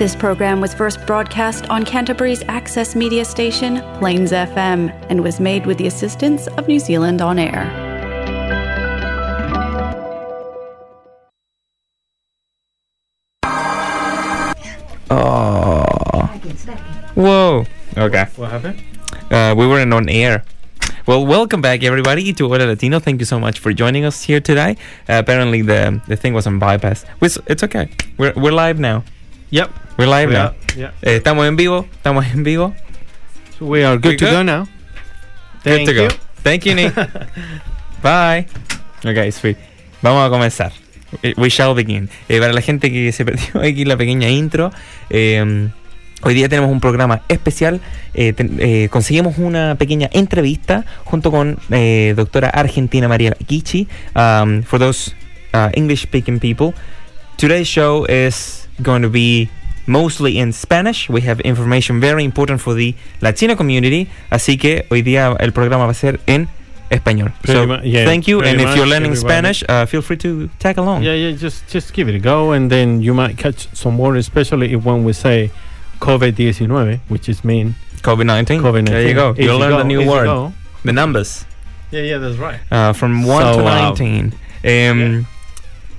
This program was first broadcast on Canterbury's access media station, Plains FM, and was made with the assistance of New Zealand On Air. Oh. Whoa. Okay. What happened? Uh, we weren't on air. Well, welcome back, everybody, to Hola Latino. Thank you so much for joining us here today. Uh, apparently, the the thing was on bypass. It's, it's okay. We're, we're live now. Yep. We're live We now. are, yeah. Eh, estamos en vivo. Estamos en vivo. So we are good We to good? go now. Good Thank to go. you. Thank you, Nick. Bye. Ok, sweet. Vamos a comenzar. Eh, We shall begin. Eh, para la gente que se perdió aquí la pequeña intro, eh, hoy día tenemos un programa especial. Eh, ten- eh, conseguimos una pequeña entrevista junto con eh, doctora Argentina María Kichi. Um, for those uh, English speaking people, today's show is going to be mostly in Spanish. We have information very important for the Latino community. Así que hoy día el programa va a ser en español. Pretty so yeah, thank you. And if you're learning everybody. Spanish, uh, feel free to tag along. Yeah, yeah. Just just give it a go, and then you might catch some more, especially if when we say COVID-19, which is mean COVID 19. COVID-19. There you go. You'll learn go, the new word. The numbers. Yeah, yeah, that's right. uh, from 1 So, to uh, 19. Em,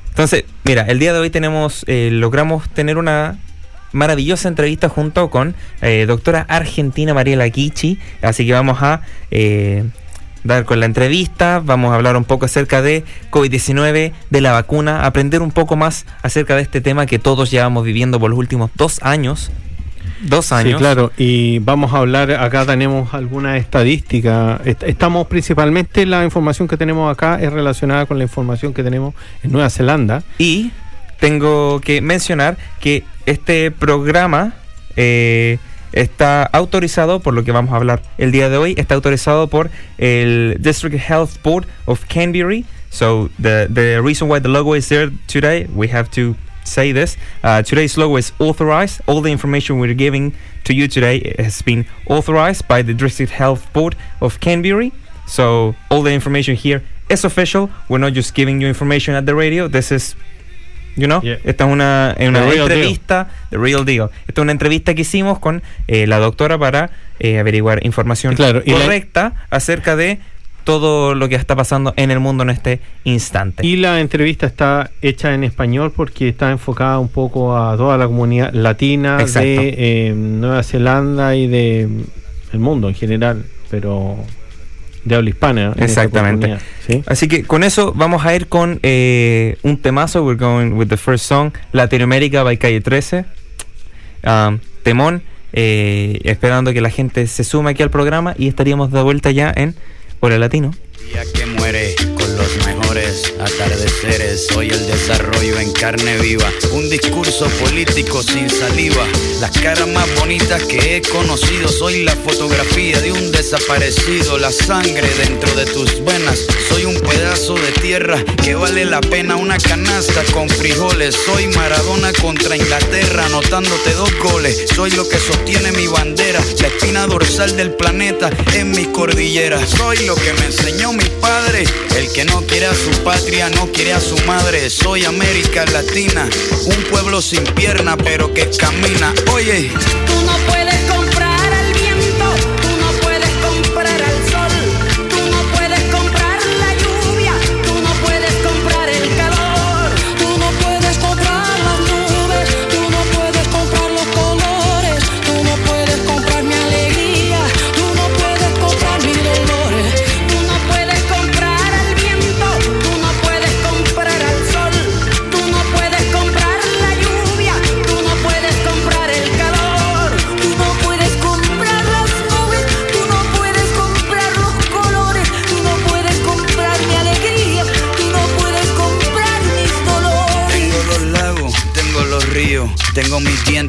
Entonces, mira, el día de hoy tenemos, eh, logramos tener una maravillosa entrevista junto con eh, doctora Argentina Mariela Kichi, así que vamos a eh, dar con la entrevista, vamos a hablar un poco acerca de COVID-19, de la vacuna, aprender un poco más acerca de este tema que todos llevamos viviendo por los últimos dos años. Dos años. Sí, claro. Y vamos a hablar, acá tenemos alguna estadística. Est- estamos principalmente, la información que tenemos acá es relacionada con la información que tenemos en Nueva Zelanda. Y tengo que mencionar que este programa eh, está autorizado, por lo que vamos a hablar el día de hoy, está autorizado por el District Health Board of Canterbury. So the the reason why the logo is there today, we have to say this. Uh, today's logo is authorized. All the information we're giving to you today has been authorized by the District Health Board of Canterbury. So all the information here is official. We're not just giving you information at the radio. This is You know? Yeah. Esta es una, una entrevista, the real deal. Esta es una entrevista que hicimos con eh, la doctora para eh, averiguar información Claro, y la- correcta acerca de todo lo que está pasando en el mundo en este instante. Y la entrevista está hecha en español porque está enfocada un poco a toda la comunidad latina Exacto. de eh, Nueva Zelanda y de el mundo en general, pero de habla hispana. Exactamente. Así que con eso vamos a ir con eh, un temazo. We're going with the first song, Latinoamérica by Calle 13. Um, temón, eh, esperando que la gente se sume aquí al programa y estaríamos de vuelta ya en Hola Latino. Día que muere con los mejores atardeceres. Soy el desarrollo en carne viva. Un discurso político sin saliva. Las caras más bonitas que he conocido. Soy la fotografía de un desaparecido. La sangre dentro de tus venas. Soy un pedazo de tierra que vale la pena una canasta con frijoles. Soy Maradona contra Inglaterra, anotándote dos goles. Soy lo que sostiene mi bandera. La espina dorsal del planeta en mis cordilleras. Soy lo que me enseñó mi padre. El que no quiere a su patria, no quiere a su madre. Soy América Latina, un pueblo sin pierna, pero que camina. Oye, Tú no puedes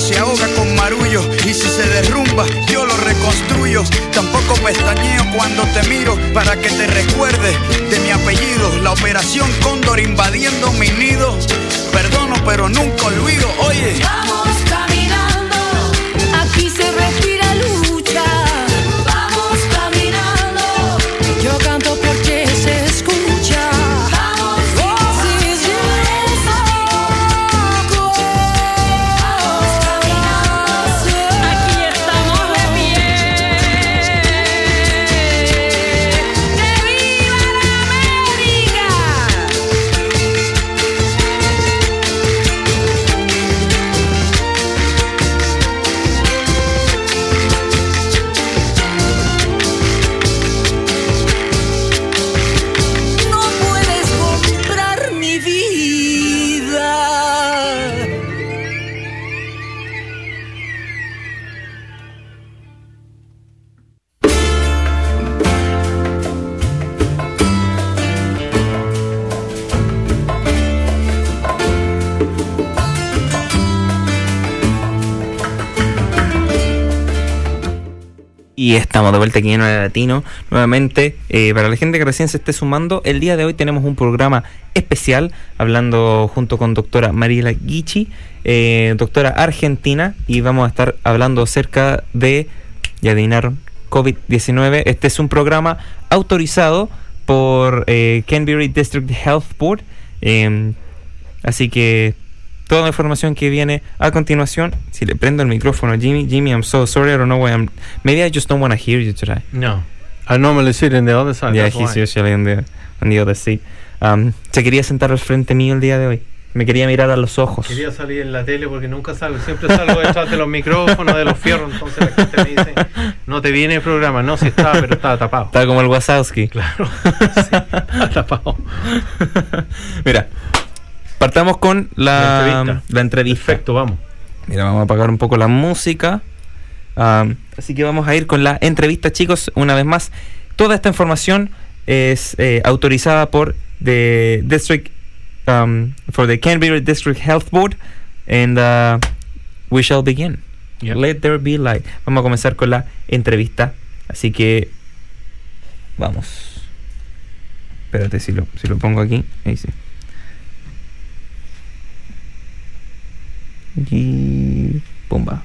Se ahoga con marullo. Y si se derrumba, yo lo reconstruyo. Tampoco pestañeo cuando te miro para que te recuerdes de mi apellido. La operación Cóndor invadiendo mi nido. Perdono, pero nunca olvido. Oye. Vamos caminando, aquí se respira lucha. Vamos caminando, yo canto estamos de vuelta aquí en Hora Latino. Nuevamente, eh, para la gente que recién se esté sumando, el día de hoy tenemos un programa especial hablando junto con doctora Mariela Guichi, eh, doctora argentina, y vamos a estar hablando acerca de, ya adivinaron, COVID-19. Este es un programa autorizado por eh, Canberra District Health Board. eh, así que toda la información que viene a continuación, si le prendo el micrófono a Jimmy, Jimmy, I'm so sorry, I don't know why I'm. Maybe I just don't want to hear you today. No. I normally sit in the other side. Yeah, he's why. usually on the, on the other seat. Um, se quería sentar al frente mío el día de hoy. Me quería mirar a los ojos. Quería salir en la tele porque nunca salgo, siempre salgo detrás de los micrófonos, de los fierros, entonces la gente me dice, no te viene el programa, no, si estaba, pero estaba tapado. Estaba como el Wazowski. Claro, sí, estaba tapado. Mira, partamos con La la, entrevista. la entrevista. Perfecto, vamos. Mira, vamos a apagar un poco la música. Am, así que vamos a ir con la entrevista, chicos. Una vez más, toda esta información es eh, autorizada por the District, um, for the Canberra District Health Board, and uh, we shall begin. Yep. Let there be light. Vamos a comenzar con la entrevista. Así que vamos. Espérate si lo, si lo pongo aquí. Ahí sí. Y pumba.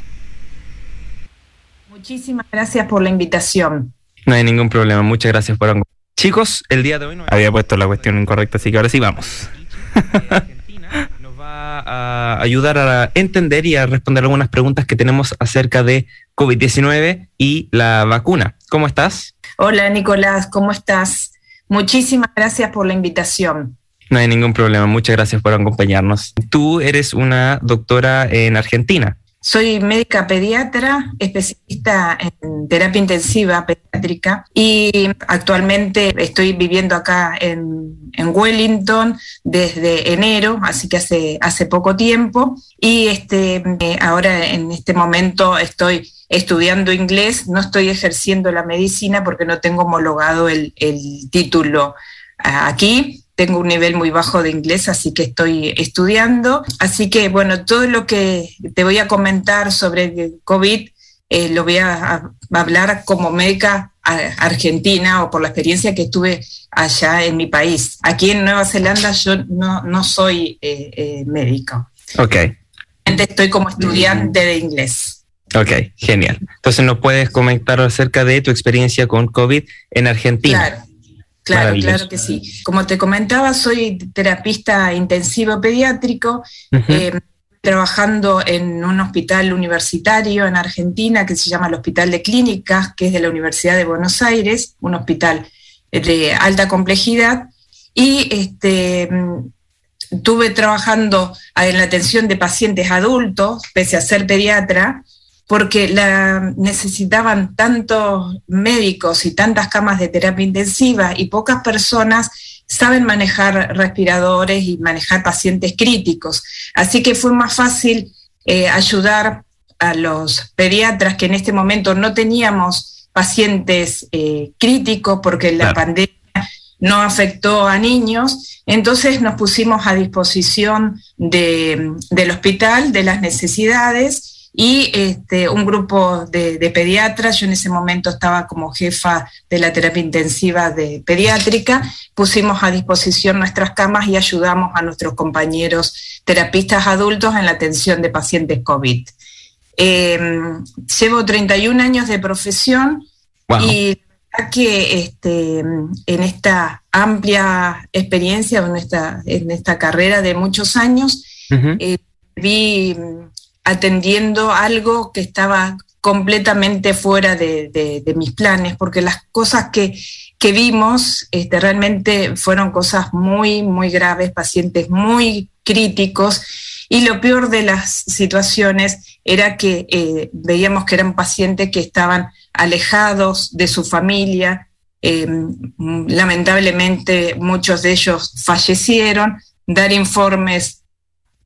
Muchísimas gracias por la invitación. No hay ningún problema. Muchas gracias por Chicos, el día de hoy no había puesto la cuestión incorrecta, así que ahora sí vamos. Nos va a ayudar a entender y a responder algunas preguntas que tenemos acerca de COVID-19 y la vacuna. ¿Cómo estás? Hola Nicolás, ¿cómo estás? Muchísimas gracias por la invitación. No hay ningún problema. Muchas gracias por acompañarnos. Tú eres una doctora en Argentina. soy médica pediatra, especialista en terapia intensiva pediátrica y actualmente estoy viviendo acá en, en Wellington desde enero, así que hace, hace poco tiempo. Y este, eh, ahora en este momento estoy estudiando inglés, no estoy ejerciendo la medicina porque no tengo homologado el, el título ah, aquí, tengo un nivel muy bajo de inglés, así que estoy estudiando. Así que, bueno, todo lo que te voy a comentar sobre el COVID eh, lo voy a, a, hablar como médica argentina o por la experiencia que tuve allá en mi país. Aquí en Nueva Zelanda yo no, no soy eh, eh, médico. Ok. Estoy como estudiante de inglés. Ok, genial. Entonces, ¿nos puedes comentar acerca de tu experiencia con COVID en Argentina? Claro. Claro, claro que sí. Como te comentaba, soy terapista intensivo pediátrico, uh -huh. eh, trabajando en un hospital universitario en Argentina que se llama el Hospital de Clínicas, que es de la Universidad de Buenos Aires, un hospital de alta complejidad. Y este, estuve trabajando en la atención de pacientes adultos, pese a ser pediatra, porque la, necesitaban tantos médicos y tantas camas de terapia intensiva y pocas personas saben manejar respiradores y manejar pacientes críticos. Así que fue más fácil eh, ayudar a los pediatras que en este momento no teníamos pacientes eh, críticos porque la claro. pandemia no afectó a niños, entonces nos pusimos a disposición de, del hospital, de las necesidades, y este, un grupo de, de, pediatras, yo en ese momento estaba como jefa de la terapia intensiva de pediátrica, pusimos a disposición nuestras camas y ayudamos a nuestros compañeros terapistas adultos en la atención de pacientes COVID. Eh, llevo 31 años de profesión wow. y que este, en esta amplia experiencia, en esta, en esta carrera de muchos años, uh -huh. eh, vi atendiendo algo que estaba completamente fuera de, mis planes, porque las cosas que, que vimos este, realmente fueron cosas muy, muy graves, pacientes muy críticos, y lo peor de las situaciones era que eh, veíamos que eran pacientes que estaban alejados de su familia, eh, lamentablemente muchos de ellos fallecieron, dar informes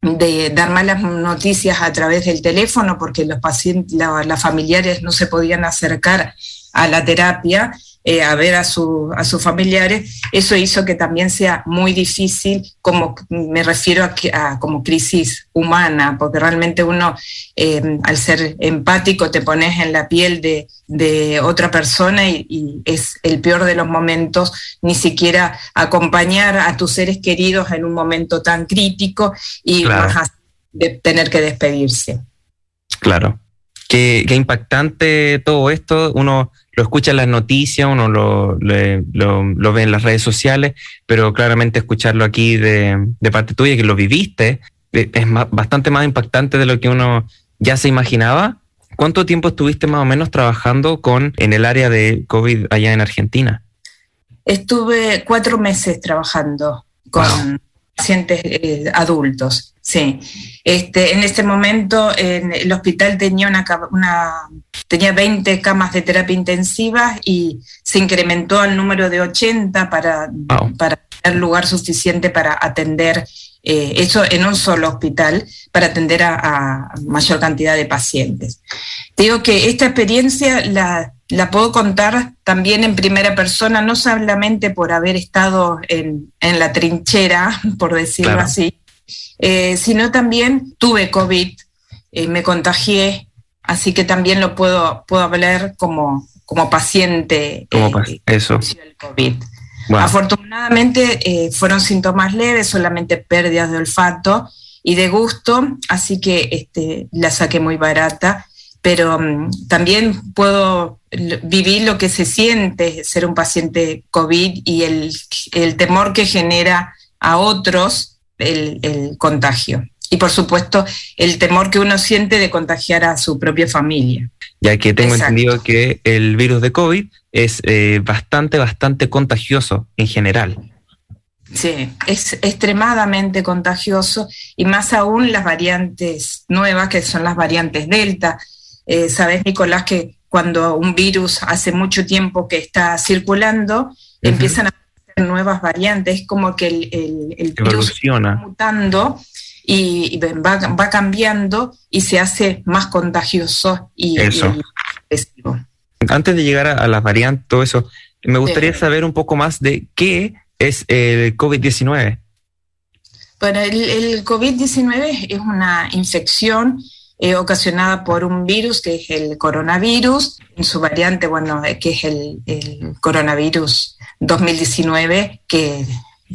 de dar malas noticias a través del teléfono porque los pacientes, la, las familiares no se podían acercar a la terapia, eh, a ver a, su, a sus familiares, eso hizo que también sea muy difícil, como me refiero a, a como crisis humana, porque realmente uno, eh, al ser empático, te pones en la piel de, de otra persona y, y, es el peor de los momentos, ni siquiera acompañar a tus seres queridos en un momento tan crítico y claro. más de tener que despedirse. Claro. Qué, qué impactante todo esto. Uno lo escucha en las noticias, uno lo, lo, lo, ve en las redes sociales, pero claramente escucharlo aquí de, de parte tuya, que lo viviste, eh, es bastante más impactante de lo que uno ya se imaginaba. ¿Cuánto tiempo estuviste más o menos trabajando con en el área de COVID allá en Argentina? Estuve cuatro meses trabajando con wow. Pacientes eh, adultos. Sí, este, en este momento en el hospital tenía, una, una, tenía 20 camas de terapia intensiva y se incrementó al número de 80 para, wow. para tener lugar suficiente para atender eh, eso en un solo hospital, para atender a, a, mayor cantidad de pacientes. Te digo que esta experiencia la, la puedo contar también en primera persona, no solamente por haber estado en, en la trinchera, por decirlo claro. así, eh, sino también tuve COVID, eh, me contagié, así que también lo puedo, puedo hablar como, como paciente. Como eh, eso. COVID. Afortunadamente eh, fueron síntomas leves, solamente pérdidas de olfato y de gusto, así que este, la saqué muy barata, pero um, también puedo vivir lo que se siente ser un paciente COVID y el, el temor que genera a otros el, el, contagio. Y por supuesto, el temor que uno siente de contagiar a su propia familia. Ya que tengo Exacto. entendido que el virus de COVID es eh, bastante, bastante contagioso en general. Sí, es extremadamente contagioso y más aún las variantes nuevas, que son las variantes Delta. Eh, Sabes, Nicolás, que cuando un virus hace mucho tiempo que está circulando, empiezan a aparecer nuevas variantes, como que el, el, virus está mutando y, va, cambiando y se hace más contagioso y, eso. Antes de llegar a, las variantes, todo eso, me gustaría saber un poco más de qué es el COVID-19? Bueno, el, COVID-19 es una infección eh, ocasionada por un virus que es el coronavirus, en su variante, bueno, eh, que es el, coronavirus 2019, que,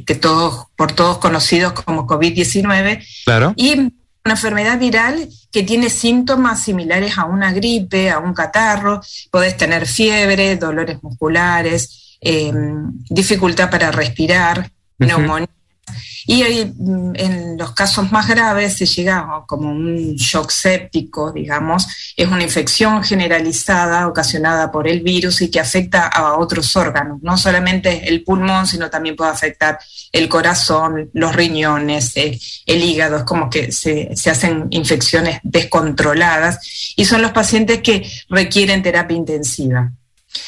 que todos, por todos conocidos como COVID-19. Claro. Y una enfermedad viral que tiene síntomas similares a una gripe, a un catarro, podés tener fiebre, dolores musculares, Em, dificultad para respirar, neumonía. Y mm, en los casos más graves se llega como un shock séptico, digamos, es una infección generalizada ocasionada por el virus y que afecta a otros órganos, no solamente el pulmón, sino también puede afectar el corazón, los riñones, eh, el hígado, es como que se, hacen infecciones descontroladas y son los pacientes que requieren terapia intensiva.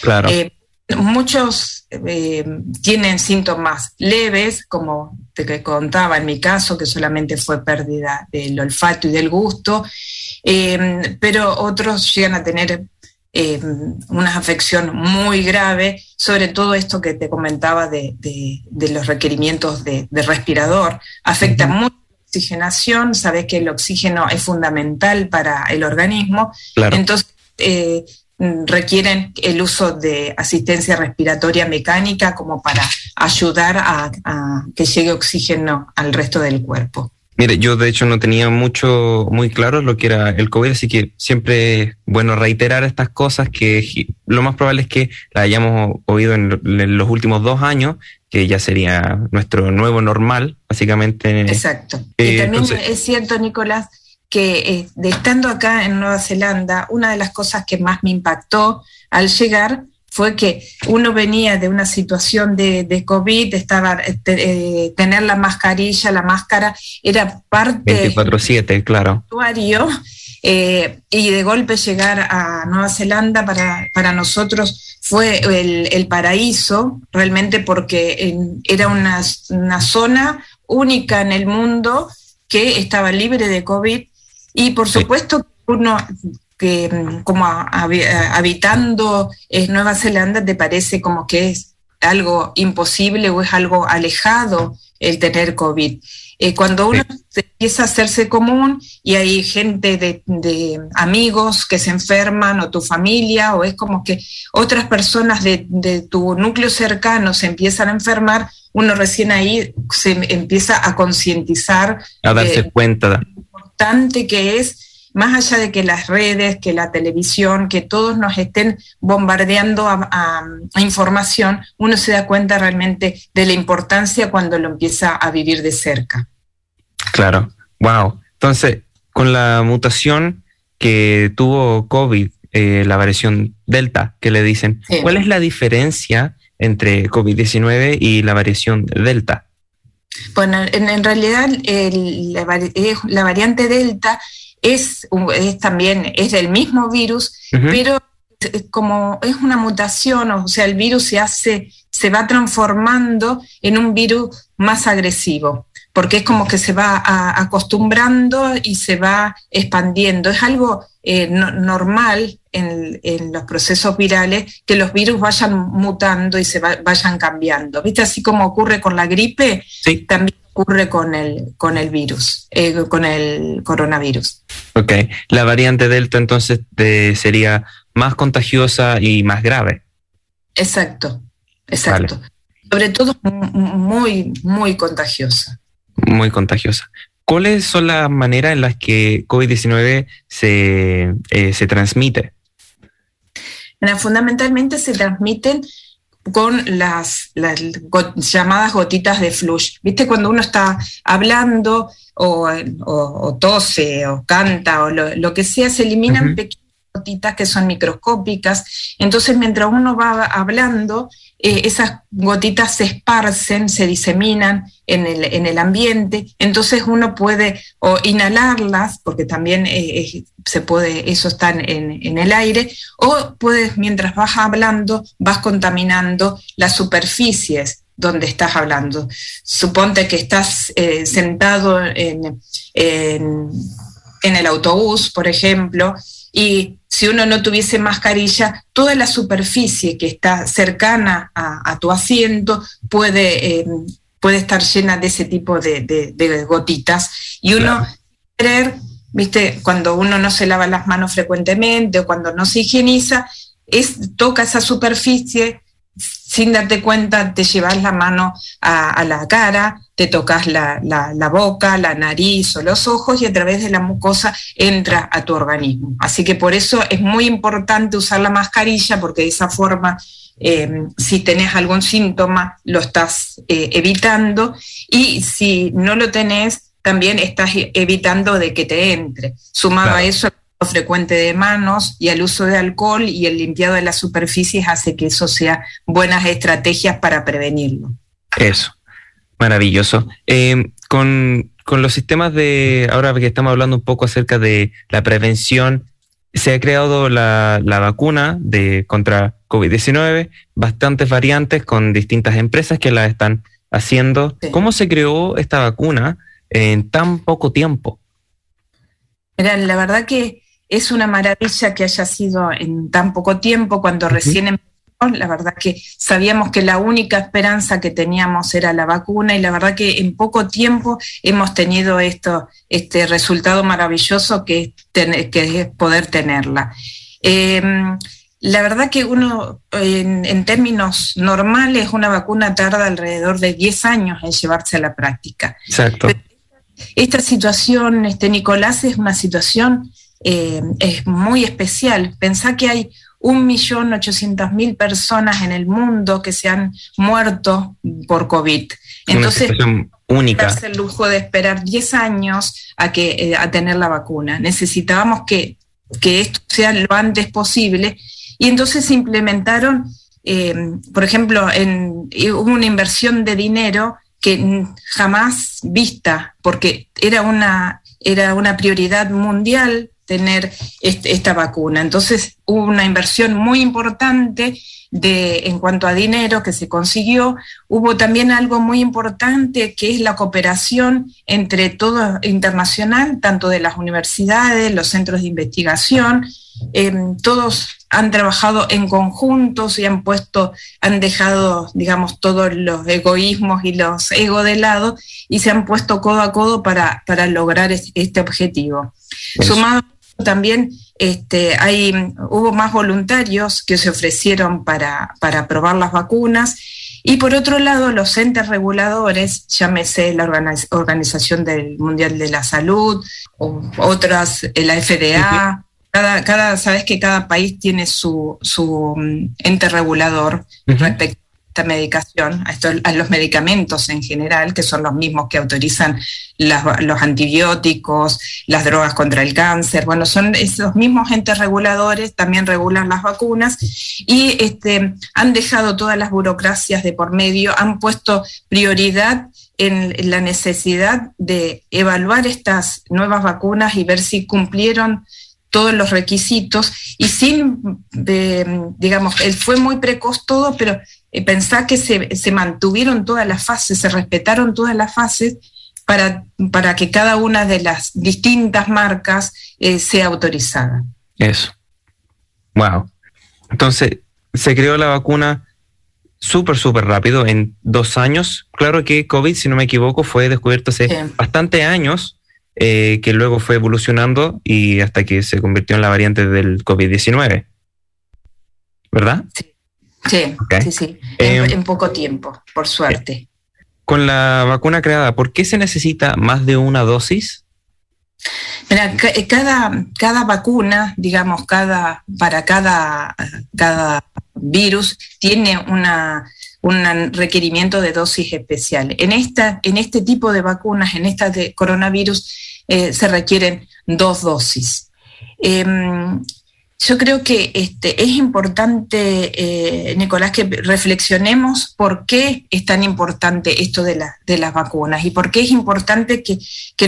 Claro. Eh, Muchos eh, tienen síntomas leves, como te contaba en mi caso, que solamente fue pérdida del olfato y del gusto, eh, pero otros llegan a tener eh, una afección muy grave, sobre todo esto que te comentaba de, los requerimientos de, respirador. Afecta mucho la oxigenación, sabes que el oxígeno es fundamental para el organismo, entonces Mm, requieren el uso de asistencia respiratoria mecánica como para ayudar a, que llegue oxígeno al resto del cuerpo. Mire, yo de hecho no tenía mucho, muy claro lo que era el COVID, así que siempre es bueno reiterar estas cosas que lo más probable es que la hayamos oído en, los últimos dos años, que ya sería nuestro nuevo normal, básicamente. Exacto. y eh, también es cierto, Nicolás, que eh, de estando acá en Nueva Zelanda, una de las cosas que más me impactó al llegar fue que uno venía de una situación de, COVID, estaba eh, eh, tener la mascarilla, la máscara, era parte 24/7, claro. y de golpe llegar a Nueva Zelanda para, para nosotros fue el, paraíso, realmente porque era una, una zona única en el mundo que estaba libre de COVID y por supuesto, uno que mm, como habitando en Nueva Zelanda te parece como que es algo imposible o es algo alejado el tener COVID. Eh, cuando uno empieza a hacerse común y hay gente de, de, amigos que se enferman o tu familia o es como que otras personas de, de, tu núcleo cercano se empiezan a enfermar, uno recién ahí se empieza a concientizar. A darse cuenta importante que es, más allá de que las redes, que la televisión, que todos nos estén bombardeando a, información, uno se da cuenta realmente de la importancia cuando lo empieza a vivir de cerca. Claro, wow. Entonces, con la mutación que tuvo COVID, eh, la variación Delta, que le dicen, ¿cuál es la diferencia entre COVID-19 y la variación Delta? Bueno, en, realidad la, variante Delta es, también es del mismo virus, pero como es una mutación, o sea, el virus se hace, se va transformando en un virus más agresivo, porque es como que se va acostumbrando y se va expandiendo. Es algo eh, normal en, los procesos virales que los virus vayan mutando y se vayan cambiando. ¿Viste? Así como ocurre con la gripe, también ocurre con el, con el virus, eh, con el coronavirus. Ok, la variante Delta entonces sería más contagiosa y más grave. Exacto, exacto. Sobre todo muy, muy contagiosa. Muy contagiosa. ¿Cuáles son las maneras en las que COVID-19 se, eh, se transmite? fundamentalmente se transmiten con las, llamadas gotitas de flush. ¿Viste? Cuando uno está hablando o, tose o canta o lo, que sea, se eliminan pequeños gotitas que son microscópicas. Entonces, mientras uno va hablando, eh, esas gotitas se esparcen, se diseminan en el, en el, ambiente, entonces uno puede o inhalarlas, porque también eh, se puede, eso está en, en, el aire, o puedes, mientras vas hablando, vas contaminando las superficies donde estás hablando. Suponte que estás eh, sentado en, en, en el autobús, por ejemplo, y si uno no tuviese mascarilla, toda la superficie que está cercana a, tu asiento puede, eh, puede estar llena de ese tipo de, gotitas. Y uno creer, viste, cuando uno no se lava las manos frecuentemente o cuando no se higieniza, es, toca esa superficie sin darte cuenta, te llevas la mano a, la cara, te tocas la, boca, la nariz o los ojos y a través de la mucosa entra a tu organismo. Así que por eso es muy importante usar la mascarilla porque de esa forma, eh, si tenés algún síntoma, lo estás eh, evitando y si no lo tenés, también estás evitando de que te entre. Sumado a eso, frecuente de manos y al uso de alcohol y el limpiado de las superficies hace que eso sea buenas estrategias para prevenirlo. Eso, maravilloso. Eh, con, los sistemas de, ahora que estamos hablando un poco acerca de la prevención, se ha creado la, vacuna de, contra COVID-19, bastantes variantes con distintas empresas que la están haciendo. ¿Cómo se creó esta vacuna en tan poco tiempo? Mira, la verdad que es una maravilla que haya sido en tan poco tiempo, cuando recién empezó, la verdad que sabíamos que la única esperanza que teníamos era la vacuna y la verdad que en poco tiempo hemos tenido esto, este resultado maravilloso que es, que es poder tenerla. Em, la verdad que uno, en, términos normales, una vacuna tarda alrededor de 10 años en llevarse a la práctica. Exacto. esta situación, este Nicolás, es una situación eh, es muy especial. Pensá que hay 1.800.000 personas en el mundo que se han muerto por COVID. Entonces, Una única. el lujo de esperar 10 años a, que, eh, a tener la vacuna. Necesitábamos que, que, esto sea lo antes posible y entonces se implementaron, eh, por ejemplo, en, hubo una inversión de dinero que jamás vista, porque era una, era una prioridad mundial tener esta vacuna. Entonces hubo una inversión muy importante de, en cuanto a dinero que se consiguió. Hubo también algo muy importante que es la cooperación entre todo internacional, tanto de las universidades, los centros de investigación. Em, todos han trabajado en conjuntos y han puesto, han dejado, digamos, todos los egoísmos y los egos de lado y se han puesto codo a codo para, para lograr este objetivo. Sumado también este, hay, hubo más voluntarios que se ofrecieron para, para probar las vacunas. Y por otro lado, los entes reguladores, llámese la Organización del Mundial de la Salud, o otras, la FDA, cada, cada, sabes que cada país tiene su, su mm, ente regulador respecto medicación, a, los medicamentos en general, que son los mismos que autorizan los antibióticos, las drogas contra el cáncer. Bueno, son esos mismos entes reguladores, también regulan las vacunas y este, han dejado todas las burocracias de por medio, han puesto prioridad en la necesidad de evaluar estas nuevas vacunas y ver si cumplieron todos los requisitos y sin, digamos, fue muy precoz todo, pero eh, pensar que se, mantuvieron todas las fases, se respetaron todas las fases para, para que cada una de las distintas marcas eh, sea autorizada. Eso. Wow. Entonces, se creó la vacuna súper, súper rápido, en dos años. Claro que COVID, si no me equivoco, fue descubierto hace bastante años, eh, que luego fue evolucionando y hasta que se convirtió en la variante del COVID-19. ¿Verdad? Sí. Sí, sí, sí. En, em, poco tiempo, por suerte. Con la vacuna creada, ¿por qué se necesita más de una dosis? Mira, eh, cada, cada vacuna, digamos, cada, para cada, cada virus tiene una, un requerimiento de dosis especial. En, esta, en este tipo de vacunas, en esta de coronavirus, eh, se requieren dos dosis. Em, yo creo que este, es importante, eh, Nicolás, que reflexionemos por qué es tan importante esto de, de las vacunas y por qué es importante que,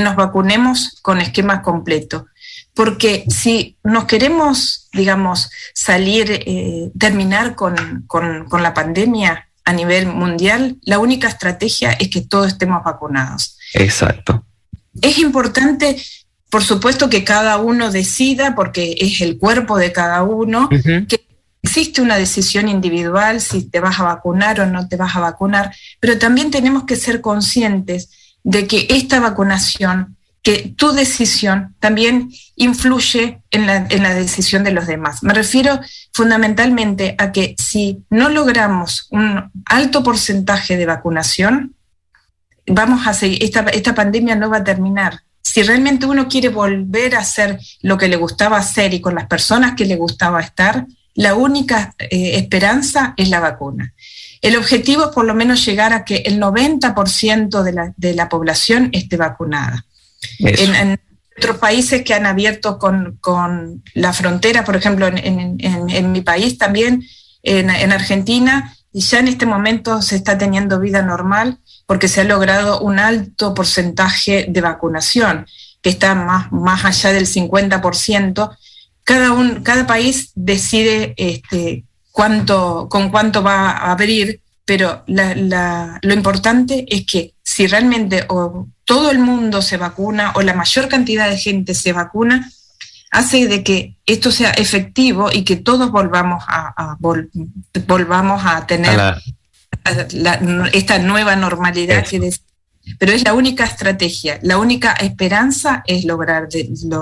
nos vacunemos con esquema completo. Porque si nos queremos, digamos, salir, eh, terminar con, con la pandemia a nivel mundial, la única estrategia es que todos estemos vacunados. Exacto. Es importante por supuesto que cada uno decida, porque es el cuerpo de cada uno, que existe una decisión individual si te vas a vacunar o no te vas a vacunar, pero también tenemos que ser conscientes de que esta vacunación, que tu decisión también influye en la, en la decisión de los demás. Me refiero fundamentalmente a que si no logramos un alto porcentaje de vacunación, vamos a seguir, esta, esta pandemia no va a terminar si realmente uno quiere volver a hacer lo que le gustaba hacer y con las personas que le gustaba estar, la única eh, esperanza es la vacuna. El objetivo es por lo menos llegar a que el 90% de la, de la, población esté vacunada. En, otros países que han abierto con, con la frontera, por ejemplo, en, en mi país también, en, Argentina, y ya en este momento se está teniendo vida normal porque se ha logrado un alto porcentaje de vacunación, que está más, más allá del 50%. Cada, un, cada país decide este, cuánto, con cuánto va a abrir, pero lo importante es que si realmente o todo el mundo se vacuna o la mayor cantidad de gente se vacuna, hace de que esto sea efectivo y que todos volvamos a, volvamos a tener esta nueva normalidad que pero es la única estrategia, la única esperanza es lograr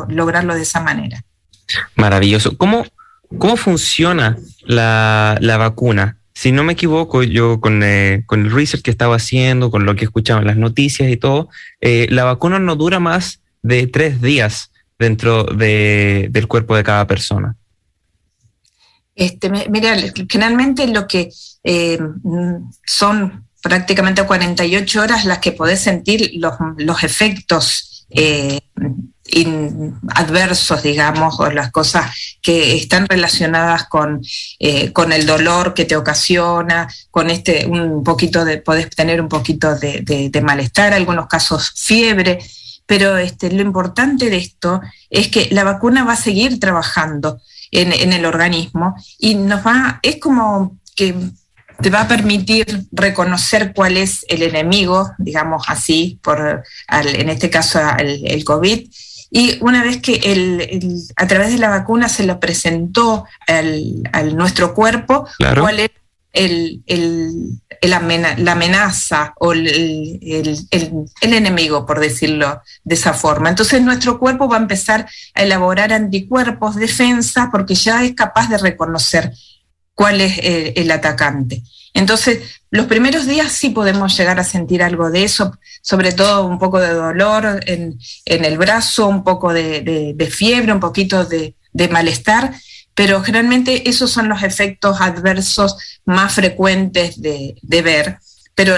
lograrlo de esa manera. Maravilloso. ¿Cómo, cómo funciona la, vacuna? Si no me equivoco, yo con, eh, con, el research que estaba haciendo, con lo que escuchaba en las noticias y todo, eh, la vacuna no dura más de tres días dentro del cuerpo de cada persona. Este, mira, generalmente lo que eh, son prácticamente 48 horas las que podés sentir los, efectos eh, adversos, digamos, o las cosas que están relacionadas con, eh, con el dolor que te ocasiona, con este, un poquito de, podés tener un poquito de, de malestar, algunos casos fiebre, pero este, lo importante de esto es que la vacuna va a seguir trabajando en, el organismo y nos va, es como que te va a permitir reconocer cuál es el enemigo, digamos así, por, en este caso el, COVID. Y una vez que el, a través de la vacuna se lo presentó al, nuestro cuerpo, cuál es el, la amenaza o el, enemigo, por decirlo de esa forma. Entonces nuestro cuerpo va a empezar a elaborar anticuerpos, defensa, porque ya es capaz de reconocer cuál es eh, el, atacante. Entonces, los primeros días sí podemos llegar a sentir algo de eso, sobre todo un poco de dolor en, el brazo, un poco de, fiebre, un poquito de malestar, pero generalmente esos son los efectos adversos más frecuentes de, ver. Pero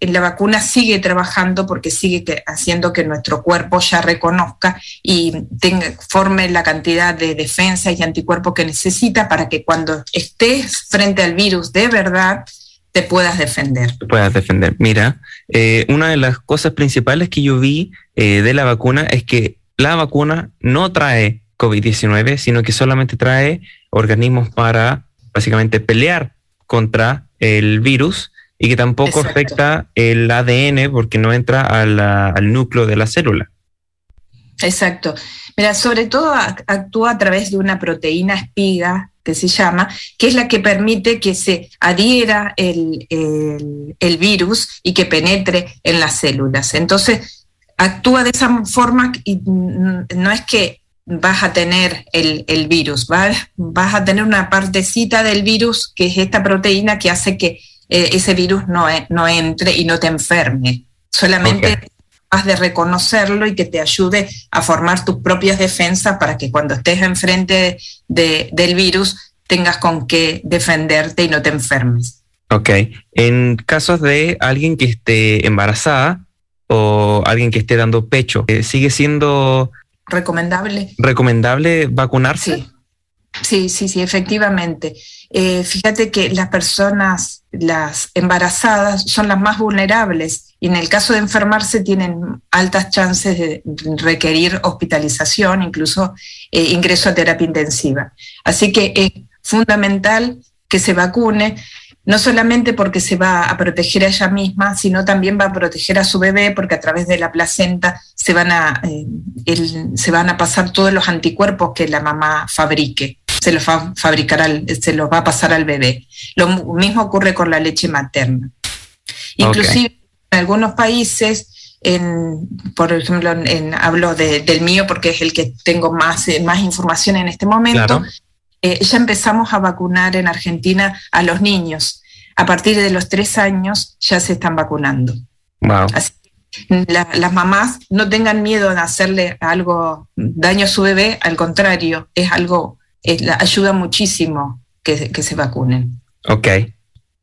la vacuna sigue trabajando porque sigue haciendo que nuestro cuerpo ya reconozca y forme la cantidad de defensa y anticuerpos que necesita para que cuando estés frente al virus de verdad, te puedas defender. Te puedas defender. Mira, eh, una de las cosas principales que yo vi eh, de la vacuna es que la vacuna no trae COVID-19, sino que solamente trae organismos para básicamente pelear contra el virus y que tampoco afecta el ADN porque no entra al núcleo de la célula. Exacto. Mira, sobre todo actúa a través de una proteína espiga que se llama, que es la que permite que se adhiera el, el virus y que penetre en las células. Entonces, actúa de esa forma y no es que vas a tener el, virus, vas, vas, a tener una partecita del virus que es esta proteína que hace que eh, ese virus no, e, no, entre y no te enferme. Solamente vas de reconocerlo y que te ayude a formar tus propias defensas para que cuando estés enfrente de, del virus tengas con qué defenderte y no te enfermes. Ok. En casos de alguien que esté embarazada o alguien que esté dando pecho, eh, ¿sigue siendo recomendable. ¿Recomendable vacunarse? Sí. Sí, sí, sí, efectivamente. Eh, fíjate que las personas, las embarazadas, son las más vulnerables y en el caso de enfermarse tienen altas chances de requerir hospitalización, incluso eh, ingreso a terapia intensiva. Así que es fundamental que se vacune, no solamente porque se va a proteger a ella misma, sino también va a proteger a su bebé, porque a través de la placenta se van a, eh, se van a pasar todos los anticuerpos que la mamá fabrique se los va a se los va a pasar al bebé. Lo mismo ocurre con la leche materna. Inclusive en algunos países, en, por ejemplo, en, hablo del mío porque es el que tengo más, eh, más información en este momento, eh, ya empezamos a vacunar en Argentina a los niños. A partir de los tres años ya se están vacunando. Wow. Así las mamás no tengan miedo de hacerle algo daño a su bebé, al contrario, es algo ayuda muchísimo que, se vacunen. Ok,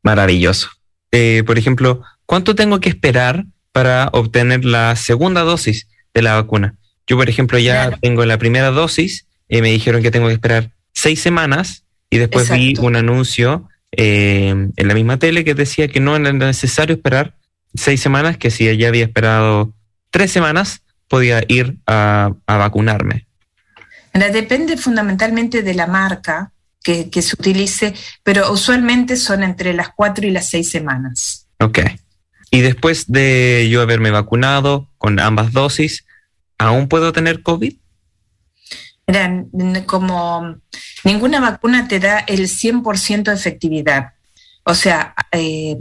maravilloso. Eh, por ejemplo, ¿cuánto tengo que esperar para obtener la segunda dosis de la vacuna? Yo, por ejemplo, ya tengo la primera dosis, y eh, me dijeron que tengo que esperar seis semanas y después vi un anuncio eh, en la misma tele que decía que no era necesario esperar seis semanas, que si ya había esperado tres semanas, podía ir a vacunarme depende fundamentalmente de la marca que, se utilice, pero usualmente son entre las cuatro y las seis semanas. Ok. Y después de yo haberme vacunado con ambas dosis, ¿aún puedo tener COVID? Mira, como ninguna vacuna te da el 100% de efectividad. O sea, eh,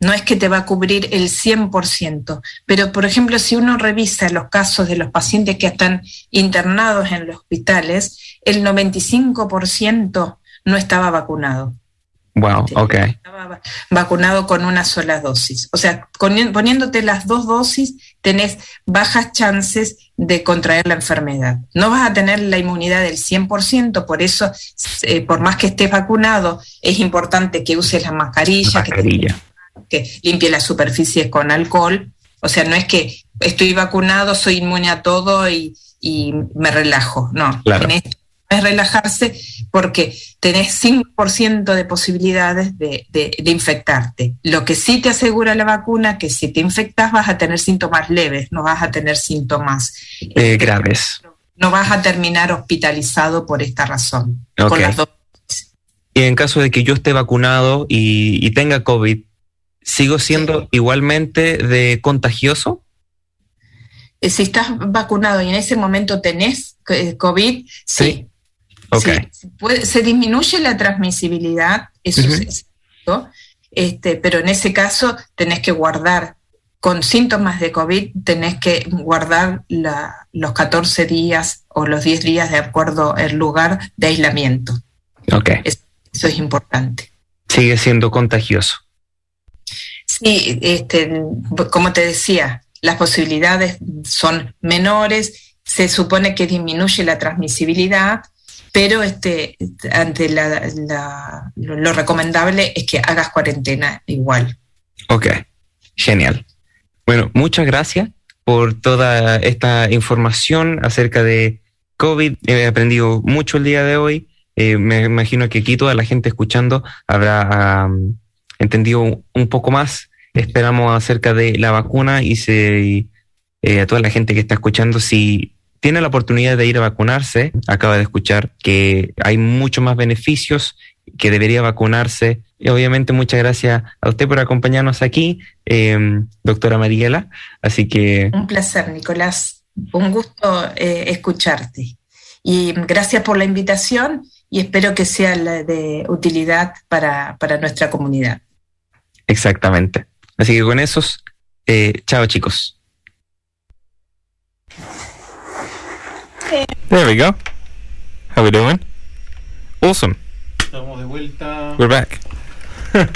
no es que te va a cubrir el 100%, pero por ejemplo, si uno revisa los casos de los pacientes que están internados en los hospitales, el 95% no estaba vacunado. Wow, ok. Estaba vacunado con una sola dosis. O sea, poniéndote las dos dosis, tenés bajas chances de contraer la enfermedad. No vas a tener la inmunidad del 100%, por eso, eh, por más que estés vacunado, es importante que uses la mascarilla, mascarilla. Que, limpie las superficies con alcohol. O sea, no es que estoy vacunado, soy inmune a todo y, me relajo. No, claro es relajarse porque tenés 5% de posibilidades de, infectarte. Lo que sí te asegura la vacuna, que si te infectas vas a tener síntomas leves, no vas a tener síntomas eh, graves. No vas a terminar hospitalizado por esta razón. Y en caso de que yo esté vacunado y, tenga COVID, ¿sigo siendo igualmente de contagioso? Eh, si estás vacunado y en ese momento tenés eh, COVID, sí. Se disminuye la transmisibilidad, eso es este, pero en ese caso tenés que guardar, con síntomas de COVID, tenés que guardar los 14 días o los 10 días de acuerdo al lugar de aislamiento. Okay. Eso, es importante. Sigue siendo contagioso. Sí, este, como te decía, las posibilidades son menores, se supone que disminuye la transmisibilidad, pero este, ante la, lo, recomendable es que hagas cuarentena igual. Ok, genial. Bueno, muchas gracias por toda esta información acerca de COVID. He aprendido mucho el día de hoy. Eh, me imagino que aquí toda la gente escuchando habrá entendido un poco más esperamos acerca de la vacuna y, se, eh, a toda la gente que está escuchando, si tiene la oportunidad de ir a vacunarse, acaba de escuchar que hay muchos más beneficios, que debería vacunarse. Y obviamente muchas gracias a usted por acompañarnos aquí, em, doctora Mariela. Así que... Un placer, Nicolás. Un gusto eh, escucharte. Y gracias por la invitación y espero que sea de utilidad para, para nuestra comunidad. Exactamente. Así que con esos, eh, chao chicos. There we go. How we doing? Awesome. Estamos de vuelta. We're back.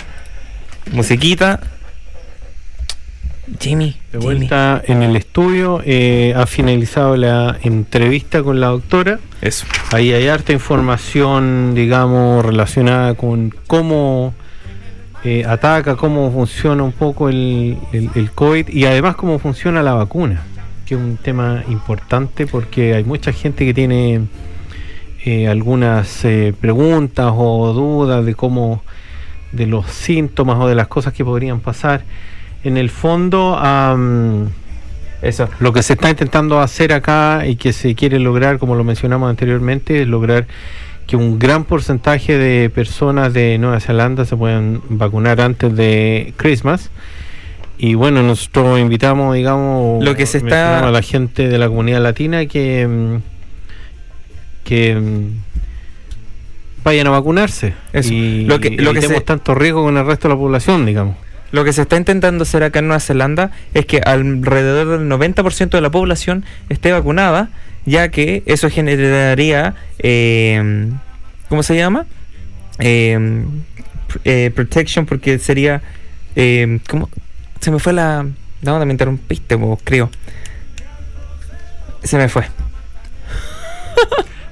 Musiquita. Jimmy. De vuelta en el estudio. Eh, ha finalizado la entrevista con la doctora. Eso. Ahí hay harta información, digamos, relacionada con cómo eh, ataca, cómo funciona un poco el, el, COVID y además cómo funciona la vacuna, que es un tema importante porque hay mucha gente que tiene eh, algunas eh, preguntas o dudas de cómo, de los síntomas o de las cosas que podrían pasar. En el fondo, am, Eso. lo que se está intentando hacer acá y que se quiere lograr, como lo mencionamos anteriormente, es lograr que un gran porcentaje de personas de Nueva Zelanda se puedan vacunar antes de Christmas. Y bueno, nosotros invitamos, digamos, Lo que se está- a la gente de la comunidad latina que, mm, que mm, vayan a vacunarse. Eso. Y Lo que- lo que se- tanto riesgo con el resto de la población, digamos. Lo que se está intentando hacer acá en Nueva Zelanda es que alrededor del 90% de la población esté vacunada, ya que eso generaría, eh, ¿cómo se llama? Eh, eh, protection, porque sería, eh, ¿cómo? Se me fue la... No, me interrumpiste, vos, creo. Se me fue.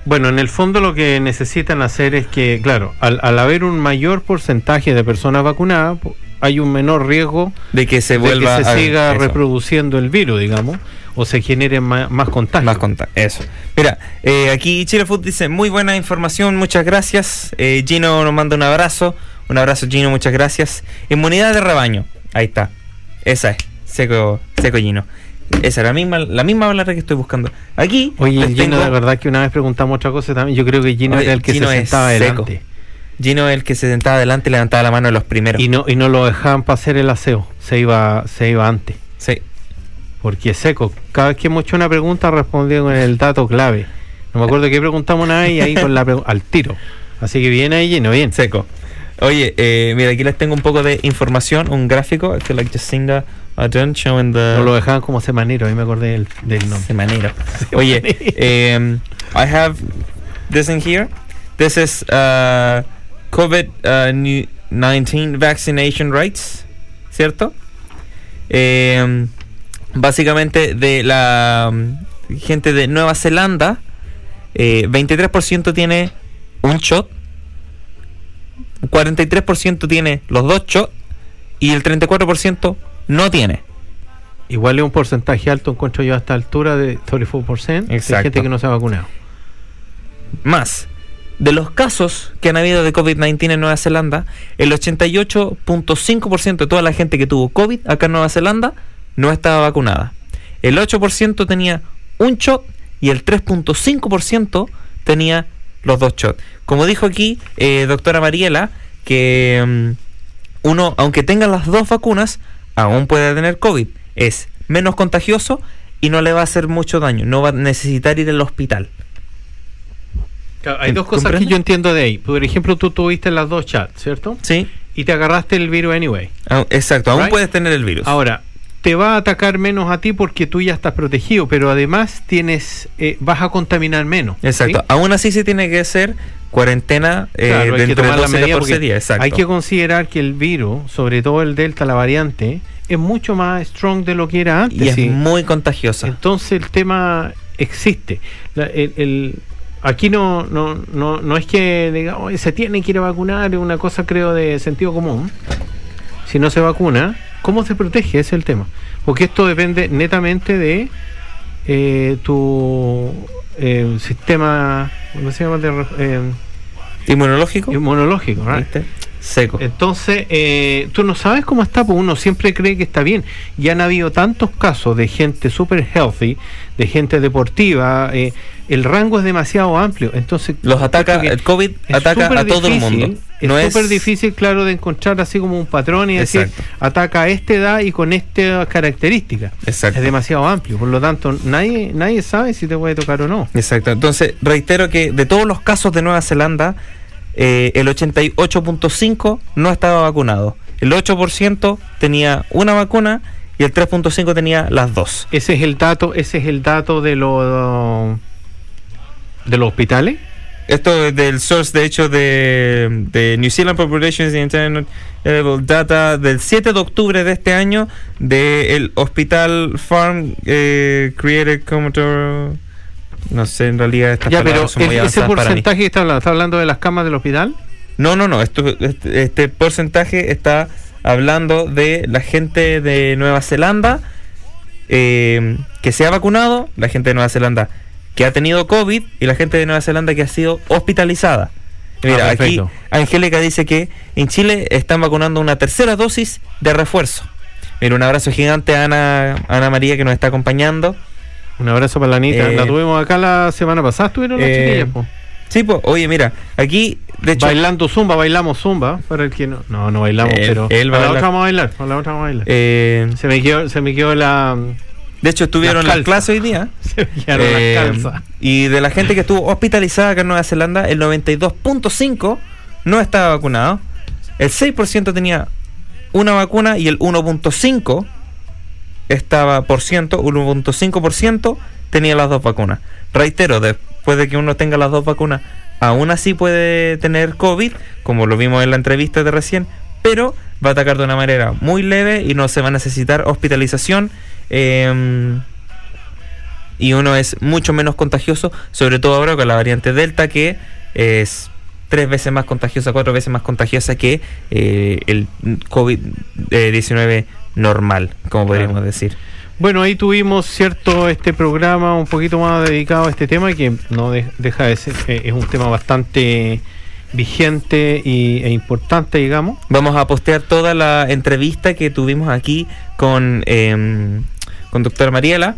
Bueno, en el fondo lo que necesitan hacer es que, claro, al, al haber un mayor porcentaje de personas vacunadas, hay un menor riesgo De que se de vuelva que se a- siga eso. reproduciendo el virus, digamos, o se generen ma- más, contagios. Más contar, eso. Mira, eh, aquí Chile Food dice, muy buena información, muchas gracias. Eh, Gino nos manda un abrazo. Un abrazo Gino, muchas gracias. Inmunidad de rebaño, ahí está. Esa es, seco, seco Gino. Esa es la misma, la misma palabra que estoy buscando. Aquí Oye, Gino, tengo- de verdad que una vez preguntamos otra cosa también. Yo creo que Gino Oye, era el que Gino se sentaba seco. adelante. Gino es el que se sentaba adelante y levantaba la mano de los primeros. Y no, y no lo dejaban para hacer el aseo. Se iba, se iba antes. Sí. Porque es seco. Cada vez que hemos hecho una pregunta respondía con el dato clave. No me acuerdo qué preguntamos una vez y ahí con la al tiro. Así que bien ahí, Gino, bien. Seco. Oye, eh, mira, aquí les tengo un poco de información, un gráfico. I feel like seeing the, uh, showing the... No lo dejaban como semanero, ahí me acordé del, del nombre. Semanero. Oye, um, I have this in here. This is uh, COVID-19 vaccination rates, ¿cierto? Em, básicamente de la um, gente de Nueva Zelanda, eh, 23% tiene un shot, 43% tiene los dos shots y el 34% no tiene. Igual es un porcentaje alto, encuentro yo a esta altura de 34% de Exacto. gente que no se ha vacunado. Más, de los casos que han habido de COVID-19 en Nueva Zelanda, el 88.5% de toda la gente que tuvo COVID acá en Nueva Zelanda no estaba vacunada. El 8% tenía un shot y el 3.5% tenía los dos shots. Como dijo aquí eh, doctora Mariela, que mm, uno, aunque tenga las dos vacunas, aún puede tener COVID. Es menos contagioso y no le va a hacer mucho daño. No va a necesitar ir al hospital. hay dos cosas que yo entiendo de ahí. Por ejemplo, tú tuviste las dos chats, ¿cierto? Sí, Y te agarraste el virus anyway. Ah, exacto, aún Right. puedes tener el virus. Ahora, te va a atacar menos a ti porque tú ya estás protegido, pero además tienes eh, vas a contaminar menos. exacto, ¿sí? aún así se tiene que hacer cuarentena eh, Claro, hay que dentro de tomar las 12 a medidas 14 porque días. Exacto. Hay que considerar que el virus, sobre todo el Delta, la variante, es mucho más strong de lo que era antes. y es sí. muy contagiosa. Entonces el tema existe. La- el, el- aquí no, no, no, no es que diga, "Oye, se tiene que ir a vacunar, es una cosa creo de sentido común. Si no se vacuna, ¿cómo se protege? Ese es el tema. Porque esto depende netamente de eh, tu eh, sistema, ¿cómo se llama? De eh, Inmunológico. inmunológico. Seco. Entonces, eh, tú no sabes cómo está, pues uno siempre cree que está bien. Y han habido tantos casos de gente super healthy, de gente deportiva, eh, el rango es demasiado amplio. Entonces, Los ataca, el COVID ataca a todo el mundo. Es No súper es difícil, claro, de encontrar así como un patrón y decir, ataca a esta edad y con estas características. Exacto. Es demasiado amplio, por lo tanto, nadie, nadie sabe si te puede tocar o no. Exacto. Entonces, reitero que de todos los casos de Nueva Zelanda, eh, el 88.5 no estaba vacunado. El 8% tenía una vacuna y el 3.5 tenía las dos. Ese es el dato, ese es el dato de los de los hospitales. Esto es del source, de hecho, de, de New Zealand Populations and Internal Available Data del 7 de octubre de este año del Hospital Farm eh, Created Commodore. No sé, en realidad estas Ya, pero son muy ese porcentaje que está hablando, ¿está hablando de las camas del hospital? No, no, no. Esto, este, este porcentaje está hablando de la gente de Nueva Zelanda eh, que se ha vacunado, la gente de Nueva Zelanda que ha tenido COVID y la gente de Nueva Zelanda que ha sido hospitalizada. Y Mira, Ah, aquí. Angélica dice que en Chile están vacunando una tercera dosis de refuerzo. Mira, un abrazo gigante a Ana, Ana María que nos está acompañando. Un abrazo para la Anita. Eh, la tuvimos acá la semana pasada, estuvieron las eh, chiquillas, po. Sí, pues, oye, mira, aquí, de hecho, Bailando zumba, bailamos zumba. Para el que no. No, no bailamos, Él- pero. él va para a la bailar. otra vamos a bailar. Para la otra vamos a bailar. eh, se, me quedó, se me quedó la. De hecho estuvieron calzas. clases hoy día. Se Eh, y de la gente que estuvo hospitalizada acá en Nueva Zelanda, el 92.5 no estaba vacunado. El 6% tenía una vacuna y el 1.5 estaba por ciento, 1.5% tenía las dos vacunas. Reitero, después de que uno tenga las dos vacunas, aún así puede tener COVID, como lo vimos en la entrevista de recién, pero va a atacar de una manera muy leve y no se va a necesitar hospitalización. Em, y uno es mucho menos contagioso, sobre todo ahora con la variante Delta, que es tres veces más contagiosa, cuatro veces más contagiosa que eh, el COVID-19 normal, como podríamos Claro. decir. Bueno, ahí tuvimos cierto este programa un poquito más dedicado a este tema que no de- deja de ser, eh, es un tema bastante vigente y, e importante, digamos. Vamos a postear toda la entrevista que tuvimos aquí con, eh, con doctora Mariela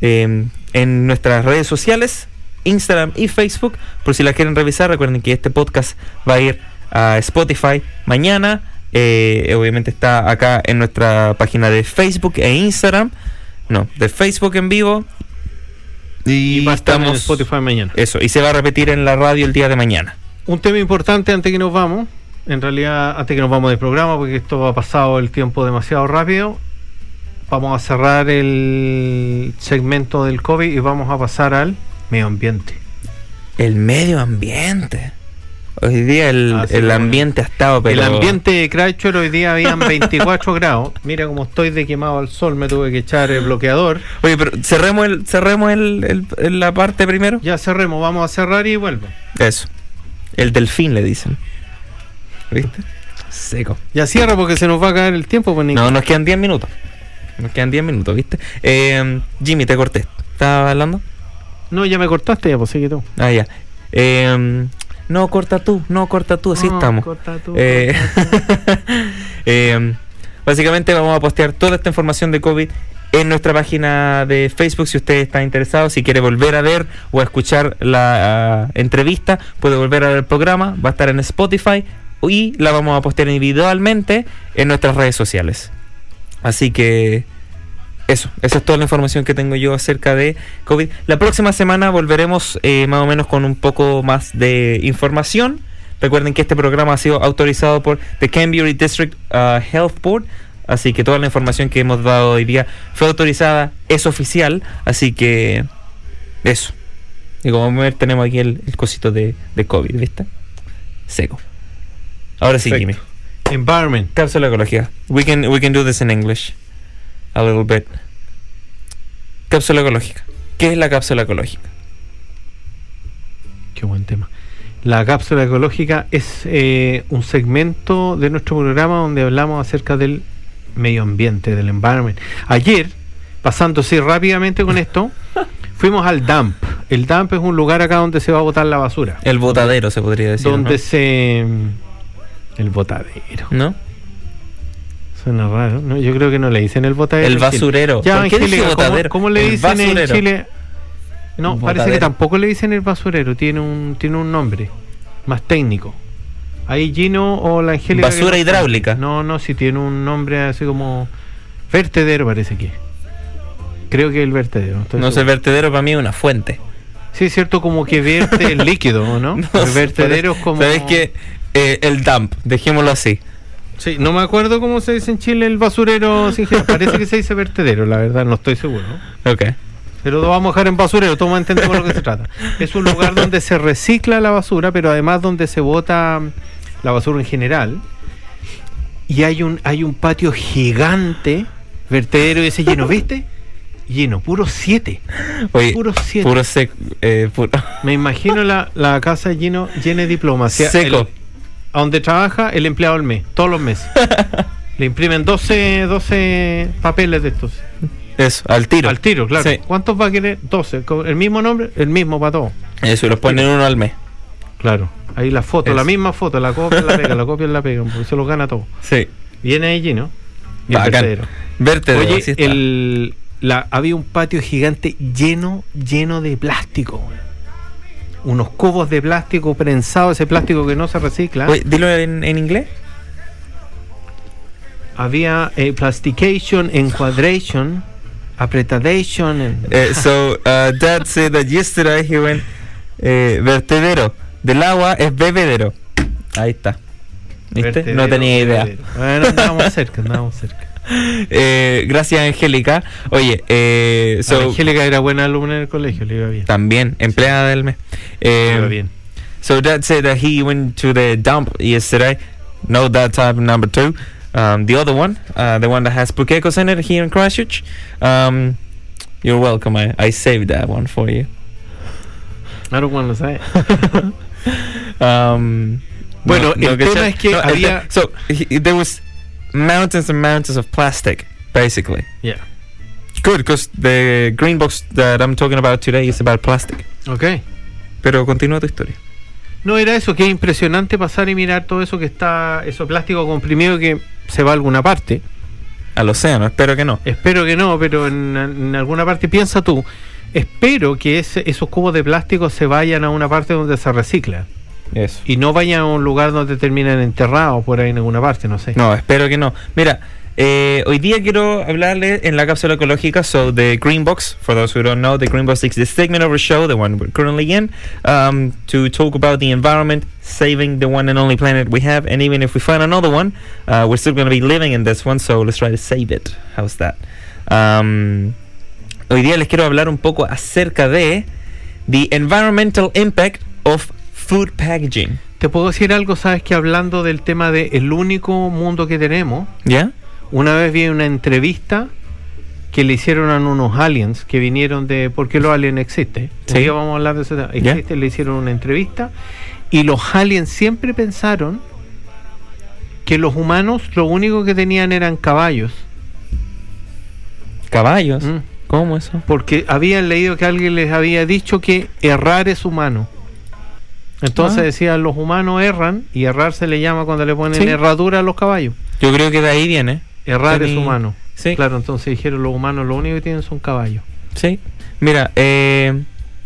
eh, en nuestras redes sociales, Instagram y Facebook. Por si la quieren revisar, recuerden que este podcast va a ir a Spotify mañana. Eh, obviamente está acá en nuestra página de Facebook e Instagram. No, de Facebook en vivo. Y, Y va a estar en Spotify mañana. Eso, y se va a repetir en la radio el día de mañana. Un tema importante antes que nos vamos, en realidad antes que nos vamos del programa, porque esto ha pasado el tiempo demasiado rápido, vamos a cerrar el segmento del COVID y vamos a pasar al medio ambiente. El medio ambiente. Hoy día el, Ah, sí, el bueno. ambiente ha estado, pero... El ambiente de Chrysler hoy día habían 24 grados. Mira cómo estoy de quemado al sol, me tuve que echar el bloqueador. Oye, pero cerremos, el, cerremos el, el- la parte primero. Ya cerremos, vamos a cerrar y vuelvo. Eso. El delfín le dicen. ¿Viste? Seco. Ya cierra porque se nos va a caer el tiempo, pues. No, nos quedan 10 minutos. Nos quedan 10 minutos, ¿viste? Eh, Jimmy, te corté. ¿Estabas hablando? No, ya me cortaste, ya pues sigue tú. Ah, ya. Eh, no, corta tú, no, corta tú, así No, estamos. corta tú, Eh, eh, básicamente vamos a postear toda esta información de COVID en nuestra página de Facebook si usted está interesado, si quiere volver a ver o a escuchar la ah, entrevista, puede volver a ver el programa, va a estar en Spotify y la vamos a postear individualmente en nuestras redes sociales. Así que eso, esa es toda la información que tengo yo acerca de COVID. La próxima semana volveremos eh, más o menos con un poco más de información. Recuerden que este programa ha sido autorizado por the Canberra District uh, Health Board, así que toda la información que hemos dado hoy día fue autorizada, es oficial, así que eso. Y como ven, tenemos aquí el, el cosito de, de COVID, ¿viste? Seco. Ahora sí, Perfecto. Jimmy. Environment. Cápsula ecológica. We can, we can do this in English. A little bit. Cápsula ecológica. ¿Qué es la cápsula ecológica? Qué buen tema. La cápsula ecológica es eh, un segmento de nuestro programa donde hablamos acerca del medio ambiente, del environment. Ayer, pasando así rápidamente con esto, fuimos al dump. El dump es un lugar acá donde se va a botar la basura. El botadero se podría decir. donde ¿no? se... El botadero. ¿No? Suena raro. ¿no? Yo creo que no le dicen el botadero. El en basurero. Ya, ¿Por qué ¿cómo, botadero? cómo le El dicen en basurero. Chile? No, parece que tampoco le dicen el basurero. Tiene un, tiene un nombre más técnico. Ahí Gino o la Angélica. que Basura no- hidráulica. No, no, si tiene un nombre así como. Vertedero parece que. Creo que el vertedero. estoy No sé, el vertedero para mí es una fuente. Sí, es cierto, como que vierte el líquido, ¿o ¿no? No el vertedero es como. ¿Sabes qué? Eh, el dump, dejémoslo así. Sí, no me acuerdo cómo se dice en Chile el basurero. sin género. Parece que se dice vertedero, la verdad, no estoy seguro. Ok. Pero lo vamos a dejar en basurero, todos entendemos de lo que se trata. Es un lugar donde se recicla la basura, pero además donde se bota la basura en general. Y hay un, hay un patio gigante, vertedero ese lleno, ¿viste? Lleno, puro siete. Oye, Puro siete. puro sec, eh, puro- Me imagino la, la casa lleno, llena de diplomacia. Seco. A donde trabaja el empleado al mes, todos los meses. Le imprimen 12, 12 papeles de estos. Eso, al tiro. Al tiro, claro. Sí. ¿Cuántos va a querer? 12. Con el mismo nombre, el mismo para todos. Eso, y los ponen uno al mes. Claro. Ahí la foto, Eso. la misma foto, la copia la pega, la copia la pega, porque se los gana todo. Sí. Viene allí, ¿no? Y vertedero. Vértebro, Oye, el, la, había un patio gigante lleno, lleno de plástico. weón. Unos cubos de plástico prensado, ese plástico que no se recicla. Oye, dilo en, en inglés. Había eh, plastication, enquadration, apretadation. en- Eh, so, uh, Dad said that yesterday he went eh, vertedero. Del agua es bebedero. Ahí está. ¿Viste? Vertedero, no tenía idea. vertedero. Bueno, andábamos cerca, andábamos cerca. Eh, gracias, Angélica. Oye, eh, So, Angélica era buena alumna en el colegio, le iba bien. también, empleada del mes. Le iba Eh, bien. So Dad said that he went to the dump yesterday. No, that type number two. Um, the other one, uh, the one that has Pukekos in it here in Christchurch. Um, you're welcome. I, I saved that one for you. I don't wanna say. Um, Bueno, el tema es que había- so he, there was mountains and mountains of plastic, basically. Yeah. Good, because the green box that I'm talking about today is about plastic. Ok. Pero continúa tu historia. No era eso, que es impresionante pasar y mirar todo eso que está, eso plástico comprimido que se va a alguna parte. Al océano, espero que no. Espero que no, pero en, en alguna parte piensa tú. Espero que ese- esos cubos de plástico se vayan a una parte donde se recicla Eso. y no vayan a un lugar donde terminan enterrados por ahí en alguna parte, no sé. No, espero que no. Mira, eh, hoy día quiero hablarle en la cápsula ecológica. So, the Green Box, for those who don't know, the Green Box is the segment of our show, the one we're currently in, um, to talk about the environment, saving the one and only planet we have. And even if we find another one, uh, we're still going to be living in this one, so let's try to save it. How's that? Um, hoy día les quiero hablar un poco acerca de the environmental impact of food packaging. Te puedo decir algo, sabes que hablando del tema de el único mundo que tenemos, ¿Ya? Una vez vi una entrevista que le hicieron a unos aliens que vinieron de. porque los aliens existen. Sí. Vamos a hablar de eso. Ya. Existe, le hicieron una entrevista y los aliens siempre pensaron que los humanos lo único que tenían eran caballos. Caballos. ¿Mm? ¿Cómo eso? Porque habían leído que alguien les había dicho que errar es humano. Entonces Ah. decían los humanos erran y errar se le llama cuando le ponen Sí. herradura a los caballos. Yo creo que de ahí viene. Errar es humano. Sí. Claro, entonces dijeron los humanos lo único que tienen son caballos. Sí. Mira, eh,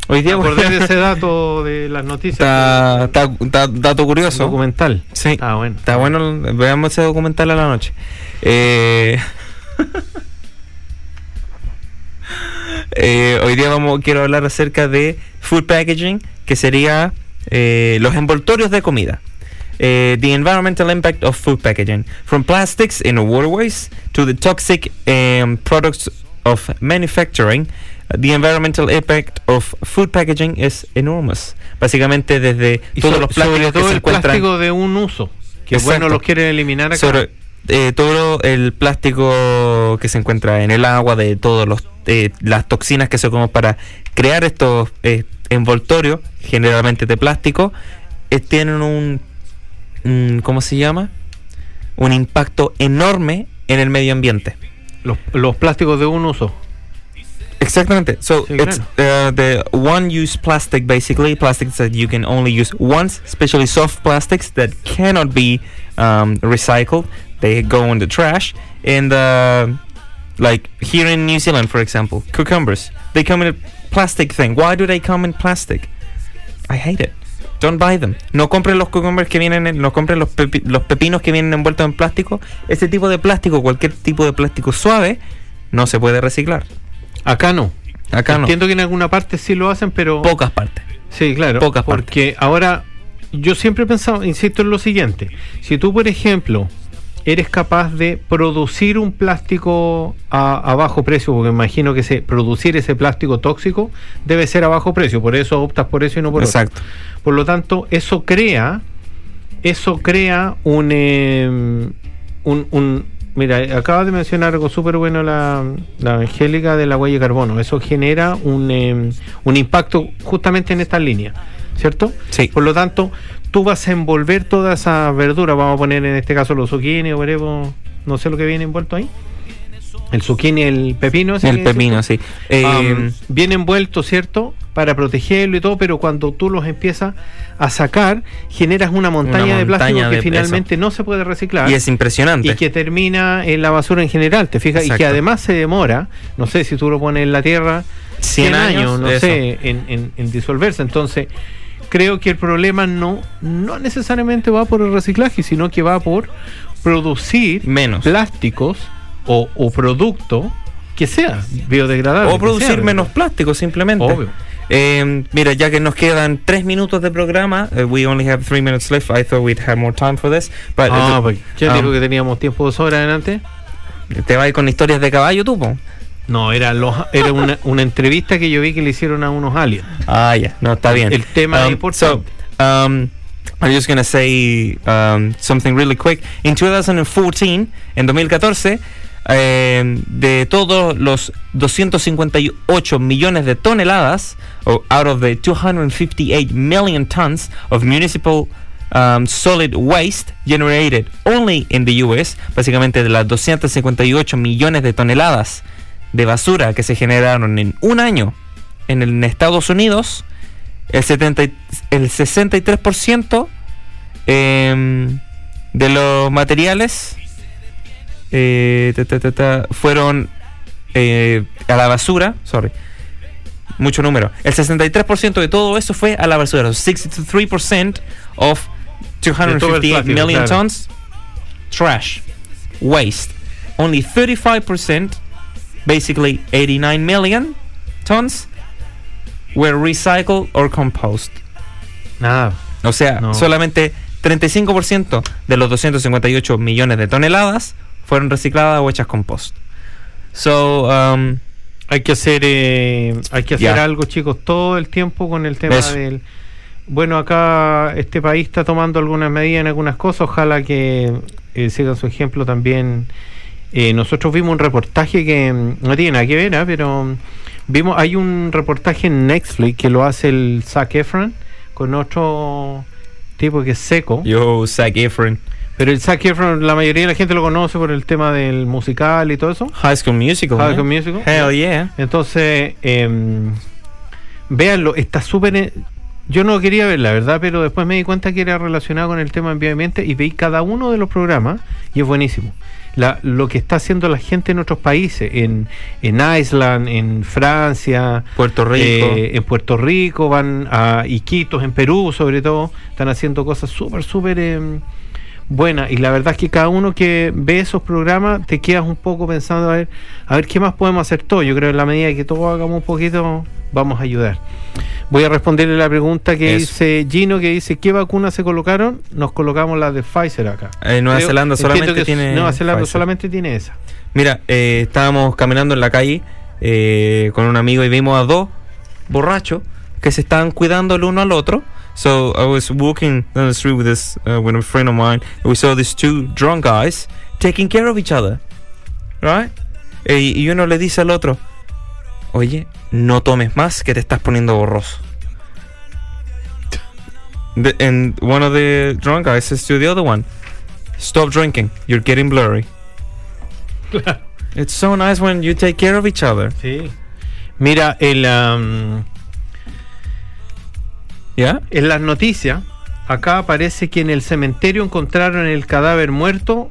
hoy día acordé de ese dato de las noticias. está, está- está- dato curioso. documental. Sí. Ah, bueno. Está bueno, veamos ese documental a la noche. Eh, eh, hoy día vamos, quiero hablar acerca de food packaging, que sería eh, los envoltorios de comida. Eh, the environmental impact of food packaging, from plastics in waterways to the toxic um, products of manufacturing. The environmental impact of food packaging is enormous. Básicamente desde Y todos so- los plásticos sobre que todo se el encuentran plástico de un uso. Que Exacto. bueno, los quieren eliminar acá. sobre eh, todo el plástico que se encuentra en el agua, de todas las toxinas que se comen para crear estos eh, envoltorios, generalmente de plástico, eh, tienen un, un- ¿cómo se llama? Un impacto enorme en el medio ambiente. los, los plásticos de un uso. Exactamente. So Sí, it's uh, the one-use plastic, basically plastics that you can only use once, especially soft plastics that cannot be um, recycled. They go in the trash. And uh, like here in New Zealand, for example, cucumbers they come in a plastic thing. Why do they come in plastic? I hate it. Don't buy them. No compren los cucumbers que vienen, en, no compren los, pepi- los pepinos que vienen envueltos en plástico. Ese tipo de plástico, cualquier tipo de plástico suave, no se puede reciclar. Acá no. Acá no. Entiendo que en alguna parte sí lo hacen, pero. Pocas partes. Sí, claro. Pocas porque ahora yo siempre he pensado, insisto en lo siguiente, si tú, por ejemplo, eres capaz de producir un plástico a, a bajo precio, porque imagino que se, producir ese plástico tóxico debe ser a bajo precio, por eso optas por eso y no por otro. Exacto. Por lo tanto, eso crea, eso crea un, eh, un, un- mira, acaba de mencionar algo súper bueno la, la Angélica de la huella de carbono. Eso genera un, eh, un impacto justamente en esta línea, ¿cierto? Sí. Por lo tanto, tú vas a envolver toda esa verdura, vamos a poner en este caso los zucchini o veremos, no sé lo que viene envuelto ahí. el zucchini, el pepino. ¿sí El pepino, sí. Eh, bien envuelto, ¿cierto? Para protegerlo y todo, pero cuando tú los empiezas a sacar, generas una montaña, de plástico que finalmente no se puede reciclar. y es impresionante. y que termina en la basura en general, ¿te fijas? Y que además se demora, no sé si tú lo pones en la tierra, 100 años, no eso. sé, en, en- en disolverse. Entonces, creo que el problema no, no necesariamente va por el reciclaje, sino que va por producir Menos. plásticos o, o producto que sea biodegradable. O producir sea menos plástico, simplemente. Obvio. Eh, mira, ya que nos quedan tres minutos de programa, eh, we only have three minutes left. I thought we'd have more time for this. But Ah, uh, pues, ¿quién um, dijo que teníamos tiempo de sobra adelante? ¿Te vas con historias de caballo tú, po? No, era, los, era una, una entrevista que yo vi que le hicieron a unos aliens. Ah, ya, no, está bien. El tema Um, importante. So, um, I'm just going to say um, something really quick. In 2014, en 2014, eh, de todos los 258 millones de toneladas, o out of the 258 million tons of municipal um, solid waste generated only in the US, básicamente de las 258 millones de toneladas de basura que se generaron en un año en, el- en Estados Unidos, el, 70, y- el 63% em, de los materiales eh, ta, ta, ta, ta, fueron eh, a la basura, sorry, mucho número. El 63% de todo eso fue a la basura. 63% of De todo el 258 plástico, million tons trash, waste. Only 35%, basically 89 million tons, were recycled or compost. Nada. O sea, No. solamente 35% de los 258 millones de toneladas fueron recicladas o hechas compost. So, um, Hay que hacer, eh, hay que hacer algo, chicos, todo el tiempo con el tema Eso. del. Bueno, acá este país está tomando algunas medidas en algunas cosas. Ojalá que eh, sigan su ejemplo también. Eh, nosotros vimos un reportaje que mm, no tiene nada que ver, ¿ah? pero mm, vimos hay un reportaje en Netflix que lo hace el Zac Efron con otro tipo que es seco. yo, Zac Efron, Pero el Zac Efron, la mayoría de la gente lo conoce por el tema del musical y todo eso. High School Musical. High man. School Musical. Hell yeah. Entonces, eh, véanlo, está súper... eh, Yo no quería ver, la verdad, pero después me di cuenta que era relacionado con el tema ambiente y veí cada uno de los programas y es buenísimo. La, lo que está haciendo la gente en otros países, en, en Island, en Francia, Puerto Rico. eh, en Puerto Rico, van a Iquitos, en Perú sobre todo, están haciendo cosas súper, súper eh, buenas. Y la verdad es que cada uno que ve esos programas te quedas un poco pensando a ver, a ver qué más podemos hacer todos. Yo creo que en la medida que todos hagamos un poquito, vamos a ayudar. Voy a responderle la pregunta que Eso. dice Gino, que dice, ¿qué vacunas se colocaron? Nos colocamos la de Pfizer acá. Eh, Nueva Creo- Zelanda solamente tiene. Nueva Zelanda Pfizer. solamente tiene esa. Mira, eh, estábamos caminando en la calle eh, con un amigo y vimos a dos borrachos que se estaban cuidando el uno al otro. So I was walking down the street with this uh, with a friend of mine, and we saw these two drunk guys taking care of each other, right? Eh, y uno le dice al otro, oye, no tomes más que te estás poniendo borroso. The- and one of the drunk guys says to the other one, stop drinking, you're getting blurry. It's so nice when you take care of each other. Sí. Mira, el, am, ¿Ya? en las noticias, acá aparece que en el cementerio encontraron el cadáver muerto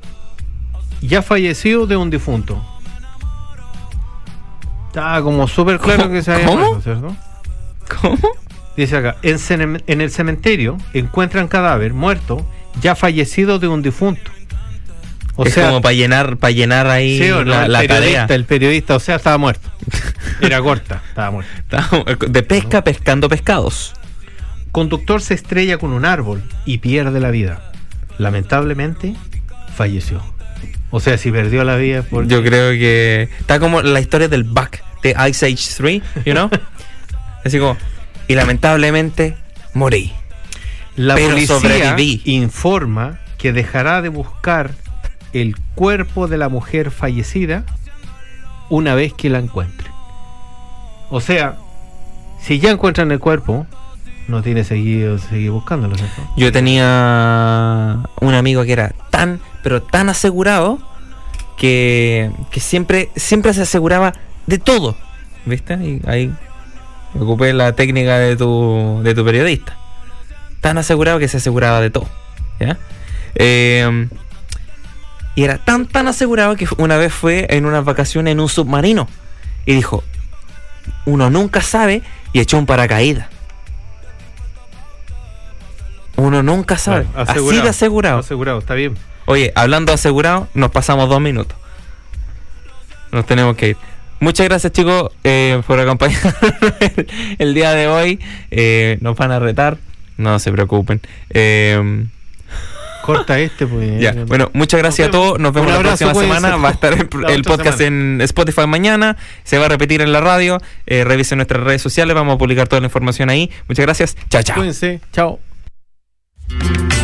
ya fallecido de un difunto. Está como súper claro que se había ¿Cómo? muerto, ¿cierto? ¿Cómo? Dice acá, en, el cementerio encuentran cadáver muerto ya fallecido de un difunto. O es sea, como para llenar, para llenar ahí sí o no, la, la tarea. el periodista, o sea, estaba muerto. Era corta, estaba muerto. De pesca, pescando pescados. Conductor se estrella con un árbol y pierde la vida. Lamentablemente, falleció. O sea, si perdió la vida por Yo creo que está como la historia del bug de Ice Age 3, you know? Así como, y lamentablemente morí. la pero policía sobreviví. informa que dejará de buscar el cuerpo de la mujer fallecida una vez que la encuentre. O sea, si ya encuentran el cuerpo, no tiene seguido seguir buscándolo. Yo tenía un amigo que era tan, pero tan asegurado que, que siempre, siempre se aseguraba de todo. ¿Viste? Y ahí ocupé la técnica de tu, de tu periodista. Tan asegurado que se aseguraba de todo. ¿Ya? Eh, y era tan, tan asegurado que una vez fue en unas vacaciones en un submarino. Y dijo, uno nunca sabe y echó un paracaídas. Uno nunca sabe. Claro, Así de asegurado. Asegurado, está bien. Oye, hablando asegurado, nos pasamos dos minutos. Nos tenemos que ir. Muchas gracias chicos eh, por acompañarnos el, el día de hoy. Eh, nos van a retar, no se preocupen. Eh, Corta este, pues. ya, bueno, muchas gracias a todos. Nos vemos la próxima cuídense. semana. Va a estar el, podcast semana. en Spotify mañana. Se va a repetir en la radio. Eh, revisen nuestras redes sociales. Vamos a publicar toda la información ahí. Muchas gracias. Chao, chao. Cuídense. Chao. Thank you.